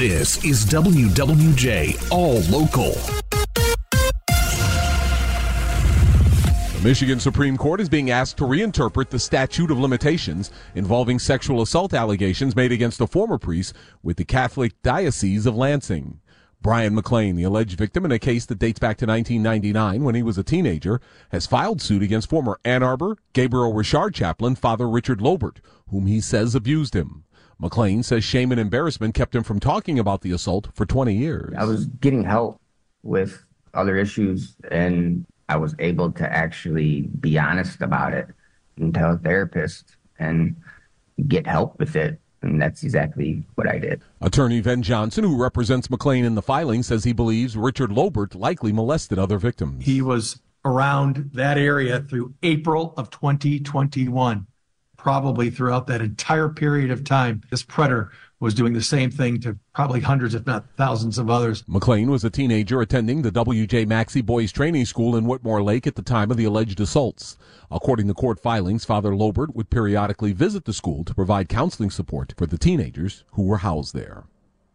This is WWJ All Local. The Michigan Supreme Court is being asked to reinterpret the statute of limitations involving sexual assault allegations made against a former priest with the Catholic Diocese of Lansing. Brian McLean, the alleged victim in a case that dates back to 1999 when he was a teenager, has filed suit against former Ann Arbor Gabriel Richard chaplain Father Richard Lobert, whom he says abused him. McLean says shame and embarrassment kept him from talking about the assault for 20 years. I was getting help with other issues and I was able to actually be honest about it and tell a therapist and get help with it. And that's exactly what I did. Attorney Ven Johnson, who represents McLean in the filing, says he believes Richard Lobert likely molested other victims. He was around that area through April of 2021 probably throughout that entire period of time, this predator was doing the same thing to probably hundreds, if not thousands of others. McLean was a teenager attending the W.J. Maxey Boys Training School in Whitmore Lake at the time of the alleged assaults. According to court filings, Father Lobert would periodically visit the school to provide counseling support for the teenagers who were housed there.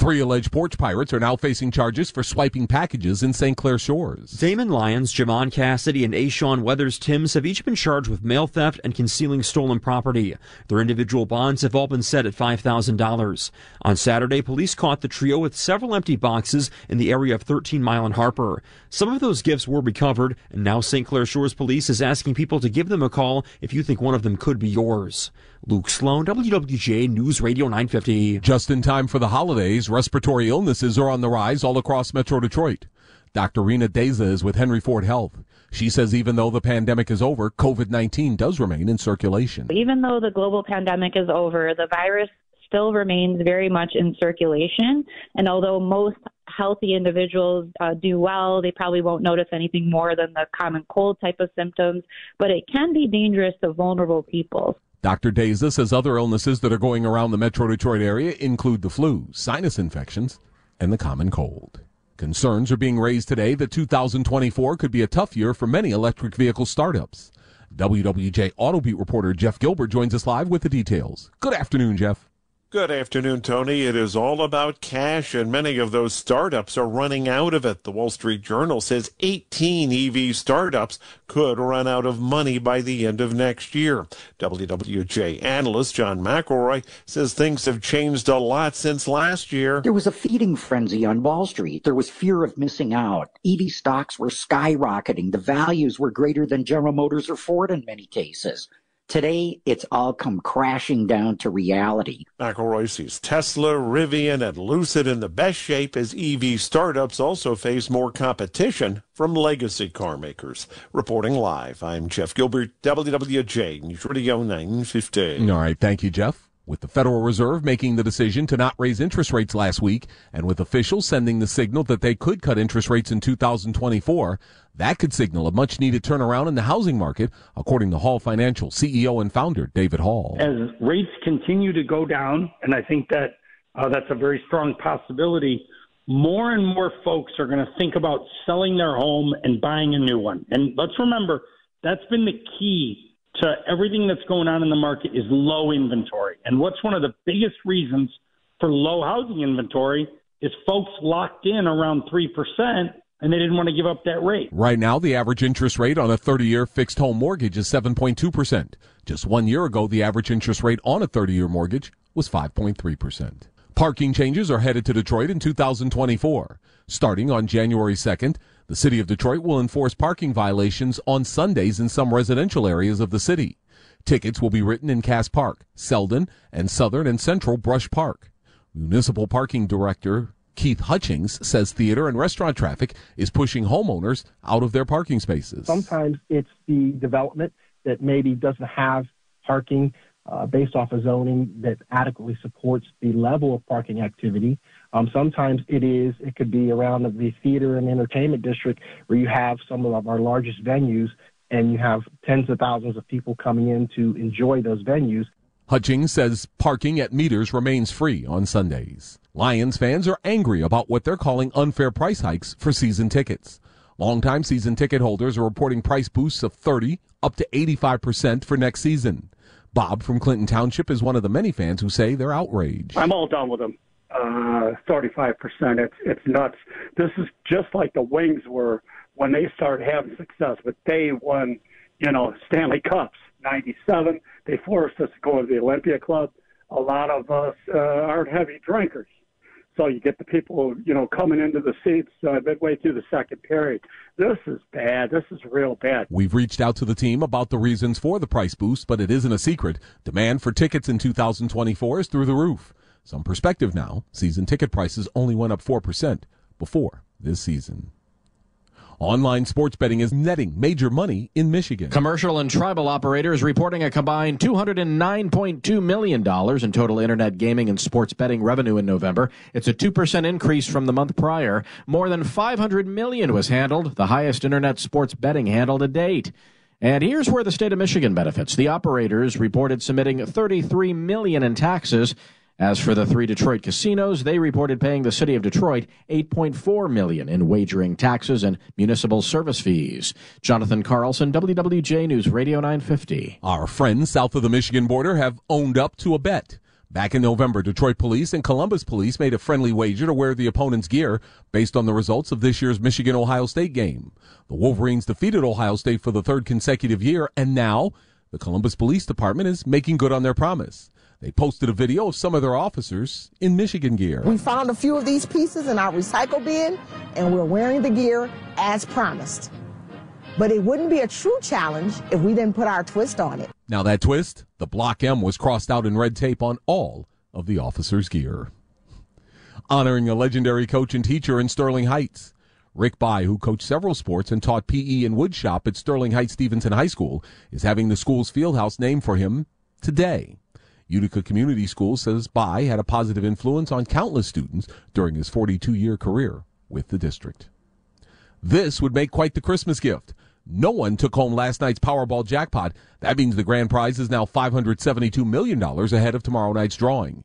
Three alleged porch pirates are now facing charges for swiping packages in St. Clair Shores. Damon Lyons, Jamon Cassidy, and Ashawn Weathers Timms have each been charged with mail theft and concealing stolen property. Their individual bonds have all been set at $5,000. On Saturday, police caught the trio with several empty boxes in the area of 13 Mile and Harper. Some of those gifts were recovered, and now St. Clair Shores police is asking people to give them a call if you think one of them could be yours. Luke Sloan, WWJ News Radio 950. Just in time for the holidays, respiratory illnesses are on the rise all across Metro Detroit. Dr. Rena Deza is with Henry Ford Health. She says even though the pandemic is over, COVID 19 does remain in circulation. Even though the global pandemic is over, the virus still remains very much in circulation. And although most healthy individuals uh, do well, they probably won't notice anything more than the common cold type of symptoms, but it can be dangerous to vulnerable people. Dr. Deza says other illnesses that are going around the Metro Detroit area include the flu, sinus infections, and the common cold. Concerns are being raised today that 2024 could be a tough year for many electric vehicle startups. WWJ Autobeat reporter Jeff Gilbert joins us live with the details. Good afternoon, Jeff. Good afternoon, Tony. It is all about cash, and many of those startups are running out of it. The Wall Street Journal says 18 EV startups could run out of money by the end of next year. WWJ analyst John McElroy says things have changed a lot since last year. There was a feeding frenzy on Wall Street. There was fear of missing out. EV stocks were skyrocketing. The values were greater than General Motors or Ford in many cases. Today, it's all come crashing down to reality. McElroy sees Tesla, Rivian, and Lucid in the best shape as EV startups also face more competition from legacy car makers. Reporting live, I'm Jeff Gilbert, WWJ News Radio 950. All right, thank you, Jeff. With the Federal Reserve making the decision to not raise interest rates last week, and with officials sending the signal that they could cut interest rates in 2024, that could signal a much needed turnaround in the housing market, according to Hall Financial CEO and founder David Hall. As rates continue to go down, and I think that uh, that's a very strong possibility, more and more folks are going to think about selling their home and buying a new one. And let's remember, that's been the key to everything that's going on in the market is low inventory. And what's one of the biggest reasons for low housing inventory is folks locked in around 3% and they didn't want to give up that rate. Right now, the average interest rate on a 30 year fixed home mortgage is 7.2%. Just one year ago, the average interest rate on a 30 year mortgage was 5.3%. Parking changes are headed to Detroit in 2024. Starting on January 2nd, the city of Detroit will enforce parking violations on Sundays in some residential areas of the city. Tickets will be written in Cass Park, Selden, and Southern and Central Brush Park. Municipal Parking Director Keith Hutchings says theater and restaurant traffic is pushing homeowners out of their parking spaces. Sometimes it's the development that maybe doesn't have parking uh, based off of zoning that adequately supports the level of parking activity. Um, sometimes it is, it could be around the theater and entertainment district where you have some of our largest venues and you have tens of thousands of people coming in to enjoy those venues. Hutchings says parking at meters remains free on Sundays. Lions fans are angry about what they're calling unfair price hikes for season tickets. Longtime season ticket holders are reporting price boosts of 30 up to 85% for next season. Bob from Clinton Township is one of the many fans who say they're outraged. I'm all done with them. Uh, 35%. It's, it's nuts. This is just like the Wings were when they started having success, but they won, you know, Stanley Cups. 97, they forced us to go to the Olympia Club. A lot of us uh, aren't heavy drinkers. So you get the people, you know, coming into the seats uh, midway through the second period. This is bad. This is real bad. We've reached out to the team about the reasons for the price boost, but it isn't a secret. Demand for tickets in 2024 is through the roof. Some perspective now, season ticket prices only went up 4% before this season. Online sports betting is netting major money in Michigan. Commercial and tribal operators reporting a combined $209.2 million in total internet gaming and sports betting revenue in November. It's a 2% increase from the month prior. More than 500 million was handled, the highest internet sports betting handle to date. And here's where the state of Michigan benefits. The operators reported submitting 33 million in taxes as for the three Detroit casinos, they reported paying the city of Detroit 8.4 million in wagering taxes and municipal service fees. Jonathan Carlson, WWJ News Radio 950. Our friends south of the Michigan border have owned up to a bet. Back in November, Detroit police and Columbus police made a friendly wager to wear the opponent's gear based on the results of this year's Michigan Ohio State game. The Wolverines defeated Ohio State for the third consecutive year, and now the Columbus Police Department is making good on their promise. They posted a video of some of their officers in Michigan gear. We found a few of these pieces in our recycle bin, and we're wearing the gear as promised. But it wouldn't be a true challenge if we didn't put our twist on it. Now, that twist, the Block M was crossed out in red tape on all of the officers' gear. Honoring a legendary coach and teacher in Sterling Heights. Rick By, who coached several sports and taught PE and woodshop at Sterling Heights Stevenson High School, is having the school's fieldhouse named for him today. Utica Community Schools says By had a positive influence on countless students during his 42 year career with the district. This would make quite the Christmas gift. No one took home last night's Powerball jackpot. That means the grand prize is now $572 million ahead of tomorrow night's drawing.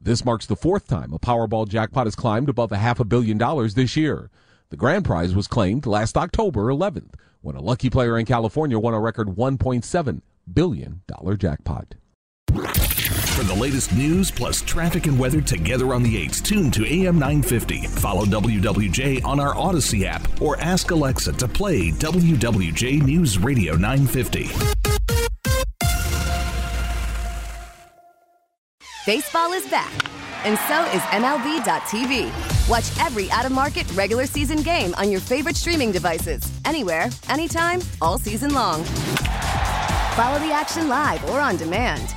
This marks the fourth time a Powerball jackpot has climbed above a half a billion dollars this year. The grand prize was claimed last October 11th when a lucky player in California won a record $1.7 billion jackpot. For the latest news plus traffic and weather together on the 8s, tune to AM 950. Follow WWJ on our Audacy app or ask Alexa to play WWJ News Radio 950. Baseball is back, and so is MLB.tv. Watch every out of market regular season game on your favorite streaming devices, anywhere, anytime, all season long. Follow the action live or on demand